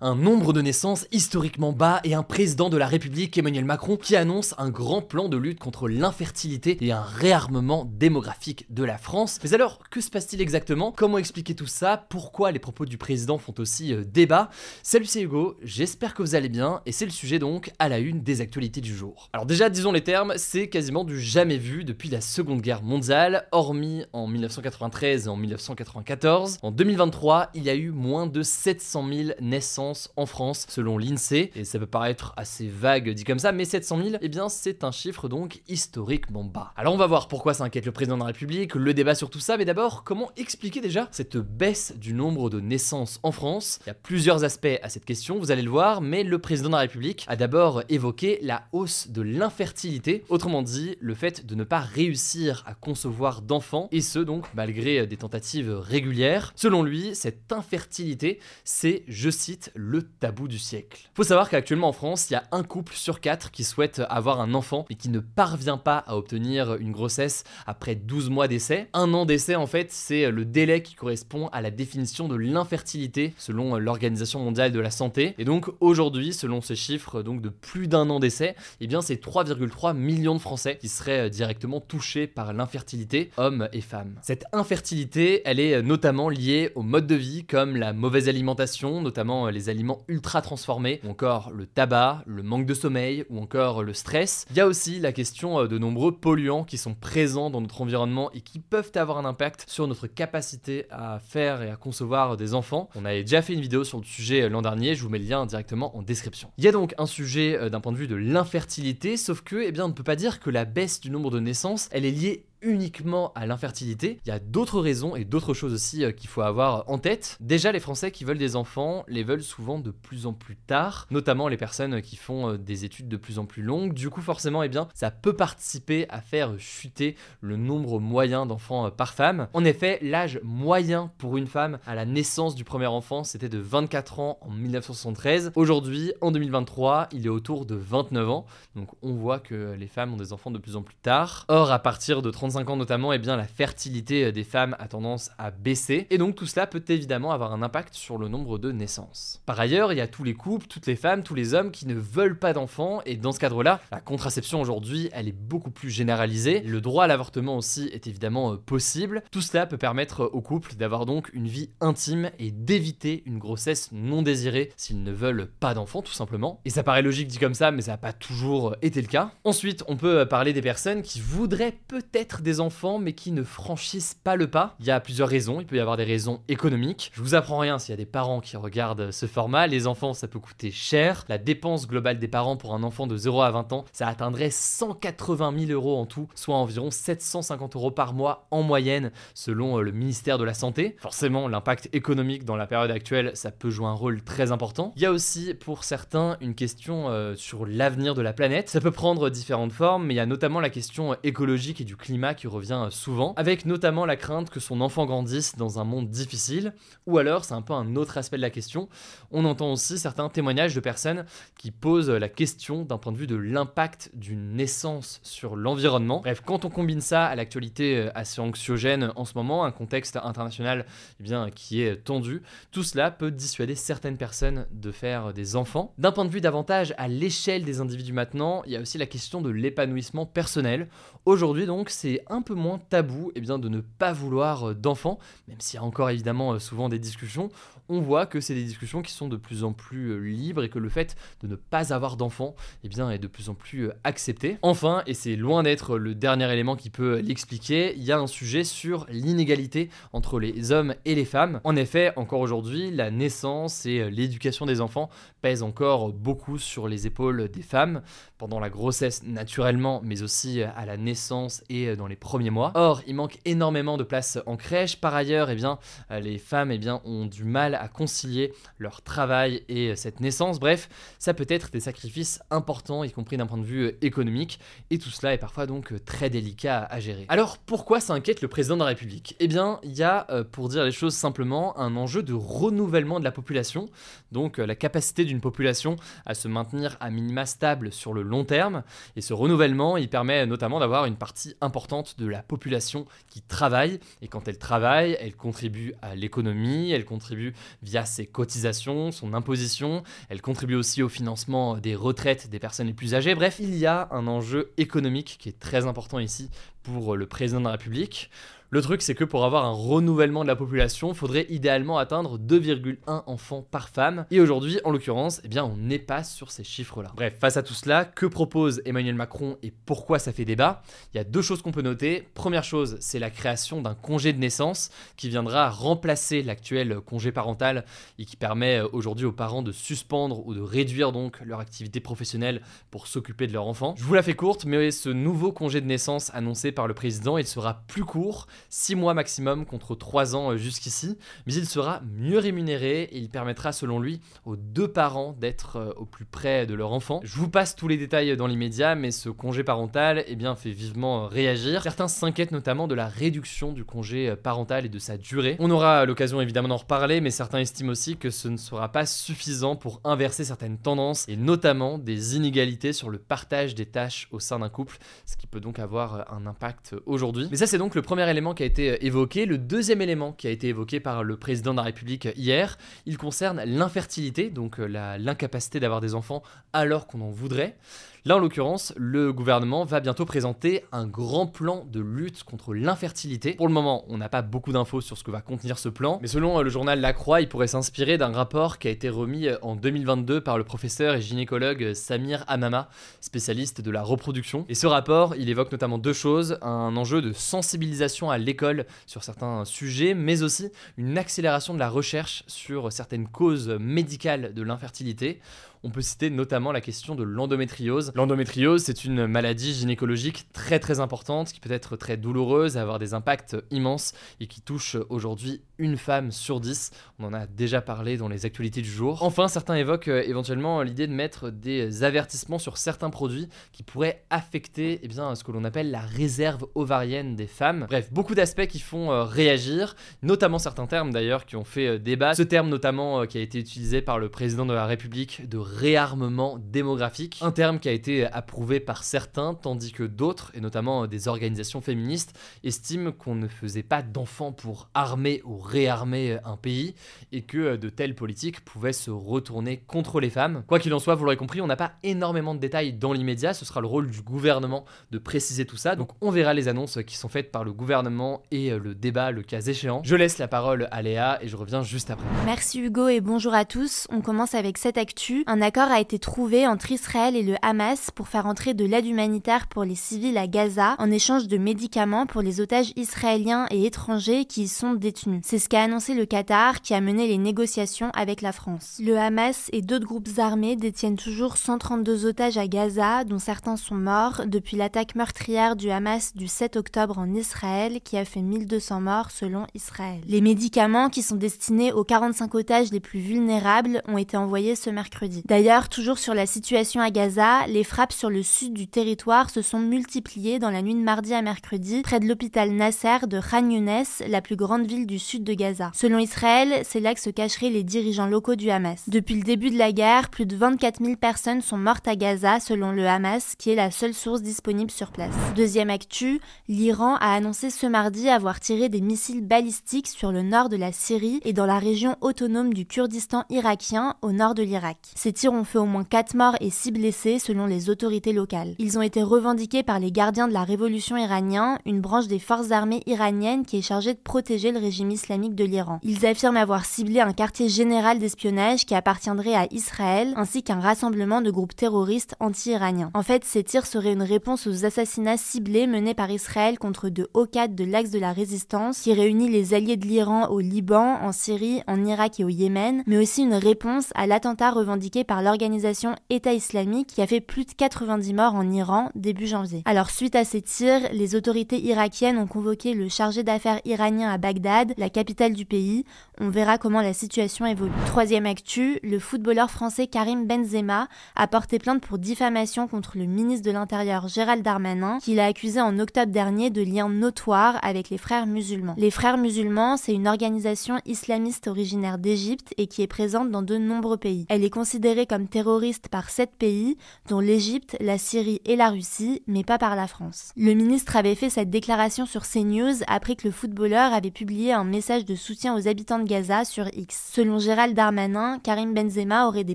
Un nombre de naissances historiquement bas et un président de la République, Emmanuel Macron, qui annonce un grand plan de lutte contre l'infertilité et un réarmement démographique de la France. Mais alors, que se passe-t-il exactement? Comment expliquer tout ça? Pourquoi les propos du président font aussi euh, débat? Salut, c'est Hugo, j'espère que vous allez bien, et c'est le sujet donc à la une des actualités du jour. Alors déjà, disons les termes, c'est quasiment du jamais vu depuis la Seconde Guerre mondiale, hormis en 1993 et en 1994. En 2023, il y a eu moins de 700 000 naissances en France, selon l'INSEE. Et ça peut paraître assez vague dit comme ça, mais 700 000, eh bien c'est un chiffre donc historiquement bas. Alors on va voir pourquoi ça inquiète le président de la République, le débat sur tout ça, mais d'abord, comment expliquer déjà cette baisse du nombre de naissances en France? Il y a plusieurs aspects à cette question, vous allez le voir, mais le président de la République a d'abord évoqué la hausse de l'infertilité, autrement dit, le fait de ne pas réussir à concevoir d'enfants, et ce donc malgré des tentatives régulières. Selon lui, cette infertilité, c'est, je cite, le tabou du siècle. Faut savoir qu'actuellement en France, il y a un couple sur quatre qui souhaite avoir un enfant mais qui ne parvient pas à obtenir une grossesse après 12 mois d'essai. Un an d'essai en fait, c'est le délai qui correspond à la définition de l'infertilité selon l'Organisation mondiale de la santé. Et donc aujourd'hui, selon ce chiffre donc de plus d'un an d'essai, eh bien c'est 3,3 millions de Français qui seraient directement touchés par l'infertilité, hommes et femmes. Cette infertilité, elle est notamment liée au mode de vie comme la mauvaise alimentation, notamment les aliments ultra transformés, ou encore le tabac, le manque de sommeil, ou encore le stress. Il y a aussi la question euh, de nombreux polluants qui sont présents dans notre environnement et qui peuvent avoir un impact sur notre capacité à faire et à concevoir des enfants. On avait déjà fait une vidéo sur le sujet euh, l'an dernier, je vous mets le lien directement en description. Il y a donc un sujet euh, d'un point de vue de l'infertilité, sauf que, eh bien, on ne peut pas dire que la baisse du nombre de naissances, elle est liée uniquement à l'infertilité. Il y a d'autres raisons et d'autres choses aussi euh, qu'il faut avoir en tête. Déjà, les Français qui veulent des enfants les veulent souvent de plus en plus tard, notamment les personnes qui font euh, des études de plus en plus longues. Du coup, forcément, eh bien, ça peut participer à faire chuter le nombre moyen d'enfants euh, par femme. En effet, l'âge moyen pour une femme à la naissance du premier enfant, c'était de 24 ans en 1973. Aujourd'hui, en 2023, il est autour de 29 ans. Donc, on voit que les femmes ont des enfants de plus en plus tard. Or, à partir de 30 35 ans notamment, eh bien, la fertilité euh, des femmes a tendance à baisser. Et donc tout cela peut évidemment avoir un impact sur le nombre de naissances. Par ailleurs, il y a tous les couples, toutes les femmes, tous les hommes qui ne veulent pas d'enfants. Et dans ce cadre-là, la contraception aujourd'hui, elle est beaucoup plus généralisée. Le droit à l'avortement aussi est évidemment euh, possible. Tout cela peut permettre aux couples d'avoir donc une vie intime et d'éviter une grossesse non désirée s'ils ne veulent pas d'enfants tout simplement. Et ça paraît logique dit comme ça, mais ça n'a pas toujours été le cas. Ensuite, on peut parler des personnes qui voudraient peut-être des enfants mais qui ne franchissent pas le pas. Il y a plusieurs raisons, il peut y avoir des raisons économiques. Je vous apprends rien s'il y a des parents qui regardent ce format. Les enfants, ça peut coûter cher. La dépense globale des parents pour un enfant de 0 à 20 ans, ça atteindrait 180 000 euros en tout, soit environ 750 euros par mois en moyenne selon euh, le ministère de la Santé. Forcément, l'impact économique dans la période actuelle, ça peut jouer un rôle très important. Il y a aussi pour certains une question euh, sur l'avenir de la planète. Ça peut prendre différentes formes, mais il y a notamment la question écologique et du climat qui revient souvent, avec notamment la crainte que son enfant grandisse dans un monde difficile, ou alors, c'est un peu un autre aspect de la question, on entend aussi certains témoignages de personnes qui posent la question d'un point de vue de l'impact d'une naissance sur l'environnement. Bref, quand on combine ça à l'actualité euh, assez anxiogène en ce moment, un contexte international eh bien, qui est tendu, tout cela peut dissuader certaines personnes de faire des enfants. D'un point de vue davantage à l'échelle des individus maintenant, il y a aussi la question de l'épanouissement personnel. Aujourd'hui donc, c'est un peu moins tabou eh bien, de ne pas vouloir euh, d'enfants, même s'il y a encore évidemment euh, souvent des discussions, on voit que c'est des discussions qui sont de plus en plus euh, libres et que le fait de ne pas avoir d'enfants eh bien, est de plus en plus accepté. Enfin, et c'est loin d'être le dernier élément qui peut l'expliquer, il y a un sujet sur l'inégalité entre les hommes et les femmes. En effet, encore aujourd'hui, la naissance et l'éducation des enfants pèsent encore beaucoup sur les épaules des femmes, pendant la grossesse naturellement, mais aussi à la naissance et dans les premiers mois. Or, il manque énormément de places en crèche. Par ailleurs, eh bien, euh, les femmes eh bien, ont du mal à concilier leur travail et euh, cette naissance. Bref, ça peut être des sacrifices importants, y compris d'un point de vue euh, économique. Et tout cela est parfois donc très délicat à gérer. Alors, pourquoi ça inquiète le président de la République? Eh bien, il y a, pour dire les choses simplement, un enjeu de renouvellement de la population. Donc, la capacité d'une population à se maintenir à minima stable sur le long terme. Et ce renouvellement, il permet notamment d'avoir une partie importante de la population qui travaille. Et quand elle travaille, elle contribue à l'économie, elle contribue via ses cotisations, son imposition. Elle contribue aussi au financement des retraites des personnes les plus âgées. Bref, il y a un enjeu économique qui est très important ici pour le président de la République. Le truc, c'est que pour avoir un renouvellement de la population, il faudrait idéalement atteindre 2,1 enfants par femme. Et aujourd'hui, en l'occurrence, eh on n'est pas sur ces chiffres-là. Bref, face à tout cela, que propose Emmanuel Macron et pourquoi ça fait débat? Il y a deux choses qu'on peut noter. Première chose, c'est la création d'un congé de naissance qui viendra remplacer l'actuel congé parental et qui permet euh, aujourd'hui aux parents de suspendre ou de réduire donc leur activité professionnelle pour s'occuper de leur enfant. Je vous la fais courte, mais ce nouveau congé de naissance annoncé par le président, il sera plus court 6 mois maximum contre 3 ans euh, jusqu'ici, mais il sera mieux rémunéré et il permettra selon lui aux deux parents d'être euh, au plus près de leur enfant. Je vous passe tous les détails dans l'immédiat, mais ce congé parental eh bien, fait vivement euh, réagir. Certains s'inquiètent notamment de la réduction du congé parental et de sa durée. On aura l'occasion évidemment d'en reparler, mais certains estiment aussi que ce ne sera pas suffisant pour inverser certaines tendances et notamment des inégalités sur le partage des tâches au sein d'un couple, ce qui peut donc avoir un impact aujourd'hui. Mais ça c'est donc le premier élément qui a été euh, évoqué. Le deuxième élément qui a été évoqué par le président de la République hier, il concerne l'infertilité, donc euh, l'incapacité d'avoir des enfants alors qu'on en voudrait. Là, en l'occurrence, le gouvernement va bientôt présenter un grand plan de lutte contre l'infertilité. Pour le moment, on n'a pas beaucoup d'infos sur ce que va contenir ce plan, mais selon euh, le journal La Croix, il pourrait s'inspirer d'un rapport qui a été remis en 2022 par le professeur et gynécologue Samir Amama, spécialiste de la reproduction. Et ce rapport, il évoque notamment deux choses, un enjeu de sensibilisation à l'école sur certains sujets, mais aussi une accélération de la recherche sur certaines causes médicales de l'infertilité. On peut citer notamment la question de l'endométriose. L'endométriose, c'est une maladie gynécologique très très importante qui peut être très douloureuse, avoir des impacts immenses et qui touche aujourd'hui une femme sur dix. On en a déjà parlé dans les actualités du jour. Enfin, certains évoquent euh, éventuellement l'idée de mettre des avertissements sur certains produits qui pourraient affecter eh bien, ce que l'on appelle la réserve ovarienne des femmes. Bref, beaucoup d'aspects qui font euh, réagir, notamment certains termes d'ailleurs qui ont fait euh, débat. Ce terme notamment qui a été utilisé par le président de la République de réarmement démographique, un terme qui a été approuvé par certains, tandis que d'autres, et notamment des organisations féministes, estiment qu'on ne faisait pas d'enfants pour armer ou réarmer un pays, et que de telles politiques pouvaient se retourner contre les femmes. Quoi qu'il en soit, vous l'aurez compris, on n'a pas énormément de détails dans l'immédiat, ce sera le rôle du gouvernement de préciser tout ça, donc on verra les annonces qui sont faites par le gouvernement et le débat le cas échéant. Je laisse la parole à Léa et je reviens juste après. Merci Hugo et bonjour à tous. On commence avec cette actu. Accord a été trouvé entre Israël et le Hamas pour faire entrer de l'aide humanitaire pour les civils à Gaza en échange de médicaments pour les otages israéliens et étrangers qui y sont détenus. C'est ce qu'a annoncé le Qatar qui a mené les négociations avec la France. Le Hamas et d'autres groupes armés détiennent toujours 132 otages à Gaza, dont certains sont morts depuis l'attaque meurtrière du Hamas du 7 octobre en Israël qui a fait 1200 morts selon Israël. Les médicaments qui sont destinés aux 45 otages les plus vulnérables ont été envoyés ce mercredi. D'ailleurs, toujours sur la situation à Gaza, les frappes sur le sud du territoire se sont multipliées dans la nuit de mardi à mercredi près de l'hôpital Nasser de Khan Younes, la plus grande ville du sud de Gaza. Selon Israël, c'est là que se cacheraient les dirigeants locaux du Hamas. Depuis le début de la guerre, plus de 24 000 personnes sont mortes à Gaza selon le Hamas, qui est la seule source disponible sur place. Deuxième actu, l'Iran a annoncé ce mardi avoir tiré des missiles balistiques sur le nord de la Syrie et dans la région autonome du Kurdistan irakien au nord de l'Irak. Tirs ont fait au moins 4 morts et 6 blessés selon les autorités locales. Ils ont été revendiqués par les gardiens de la révolution iranien, une branche des forces armées iraniennes qui est chargée de protéger le régime islamique de l'Iran. Ils affirment avoir ciblé un quartier général d'espionnage qui appartiendrait à Israël, ainsi qu'un rassemblement de groupes terroristes anti-iraniens. En fait, ces tirs seraient une réponse aux assassinats ciblés menés par Israël contre de hauts cadres de l'axe de la résistance, qui réunit les alliés de l'Iran au Liban, en Syrie, en Irak et au Yémen, mais aussi une réponse à l'attentat revendiqué par l'organisation État islamique qui a fait plus de 90 morts en Iran début janvier. Alors suite à ces tirs, les autorités irakiennes ont convoqué le chargé d'affaires iranien à Bagdad, la capitale du pays. On verra comment la situation évolue. Troisième actu, le footballeur français Karim Benzema a porté plainte pour diffamation contre le ministre de l'Intérieur Gérald Darmanin, qui l'a accusé en octobre dernier de liens notoires avec les frères musulmans. Les frères musulmans, c'est une organisation islamiste originaire d'Égypte et qui est présente dans de nombreux pays. Elle est considérée comme terroriste par sept pays, dont l'Égypte, la Syrie et la Russie, mais pas par la France. Le ministre avait fait cette déclaration sur CNews après que le footballeur avait publié un message de soutien aux habitants de Gaza sur X. Selon Gérald Darmanin, Karim Benzema aurait des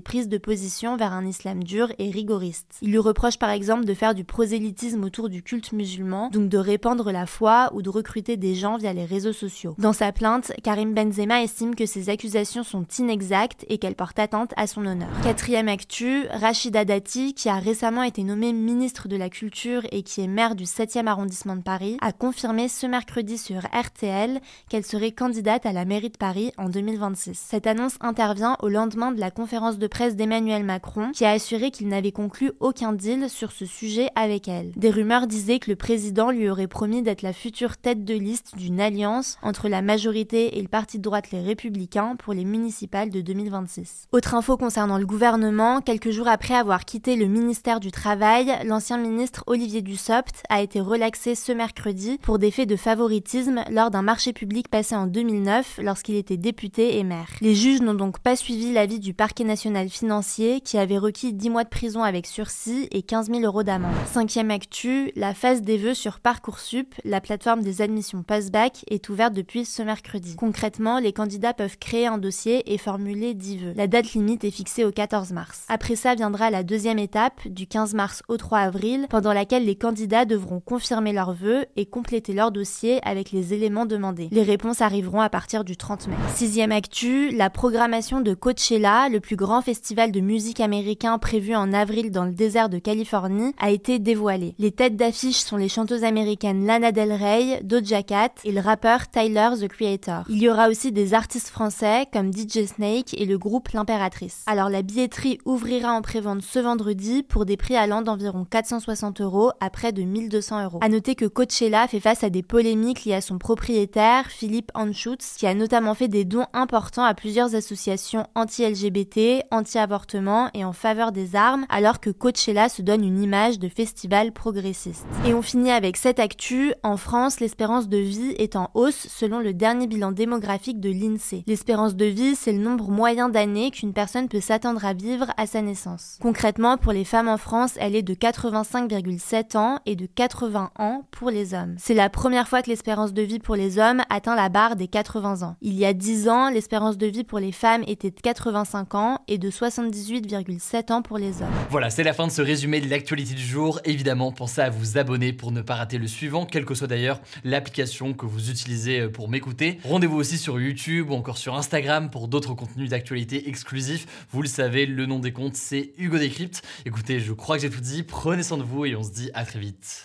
prises de position vers un islam dur et rigoriste. Il lui reproche par exemple de faire du prosélytisme autour du culte musulman, donc de répandre la foi ou de recruter des gens via les réseaux sociaux. Dans sa plainte, Karim Benzema estime que ces accusations sont inexactes et qu'elles portent atteinte à son honneur. Quatrième actu, Rachida Dati, qui a récemment été nommée ministre de la Culture et qui est maire du 7e arrondissement de Paris, a confirmé ce mercredi sur RTL qu'elle serait candidate à la mairie de Paris en 2026. Cette annonce intervient au lendemain de la conférence de presse d'Emmanuel Macron, qui a assuré qu'il n'avait conclu aucun deal sur ce sujet avec elle. Des rumeurs disaient que le président lui aurait promis d'être la future tête de liste d'une alliance entre la majorité et le parti de droite Les Républicains pour les municipales de 2026. Autre info concernant le gouvernement, quelques jours après avoir quitté le ministère du Travail, l'ancien ministre Olivier Dussopt a été relaxé ce mercredi pour des faits de favoritisme lors d'un marché public passé en 2009 lorsqu'il était député et maire. Les juges n'ont donc pas suivi l'avis du parquet national financier qui avait requis 10 mois de prison avec sursis et 15 000 euros d'amende. Cinquième actu, la phase des vœux sur Parcoursup, la plateforme des admissions post-bac, est ouverte depuis ce mercredi. Concrètement, les candidats peuvent créer un dossier et formuler 10 vœux. La date limite est fixée au 14 mars. Après ça viendra la deuxième étape, du 15 mars au 3 avril, pendant laquelle les candidats devront confirmer leurs vœux et compléter leur dossier avec les éléments demandés. Les réponses arriveront à partir du 30 mai. Sixième actu, la programmation de Coachella, le plus grand festival de musique américain prévu en avril dans le désert de Californie, a été dévoilée. Les têtes d'affiche sont les chanteuses américaines Lana Del Rey, Doja Cat et le rappeur Tyler the Creator. Il y aura aussi des artistes français comme DJ Snake et le groupe L'Impératrice. Alors la billetterie ouvrira en prévente ce vendredi pour des prix allant d'environ 460 euros à près de 1200 euros. À noter que Coachella fait face à des polémiques liées à son propriétaire, Philippe Anschutz, qui a notamment fait des dons importants à plusieurs associations anti-LGBT, anti-avortement et en faveur des armes, alors que Coachella se donne une image de festival progressiste. Et on finit avec cette actu. En France, l'espérance de vie est en hausse selon le dernier bilan démographique de l'INSEE. L'espérance de vie, c'est le nombre moyen d'années qu'une personne peut s'attendre à vivre à sa naissance. Concrètement, pour les femmes en France, elle est de 85,7 ans et de 80 ans pour les hommes. C'est la première fois que l'espérance de vie pour les hommes atteint la barre des 80 ans. Il y a 10 ans, l'espérance de vie pour les femmes était de 85 ans et de 78,7 ans pour les hommes. Voilà, c'est la fin de ce résumé de l'actualité du jour. Évidemment, pensez à vous abonner pour ne pas rater le suivant, quelle que soit d'ailleurs l'application que vous utilisez euh, pour m'écouter. Rendez-vous aussi sur YouTube ou encore sur Instagram pour d'autres contenus d'actualité exclusifs. Vous le savez, le nom des comptes, c'est Hugo Décrypte. Écoutez, je crois que j'ai tout dit. Prenez soin de vous et on se dit à très vite.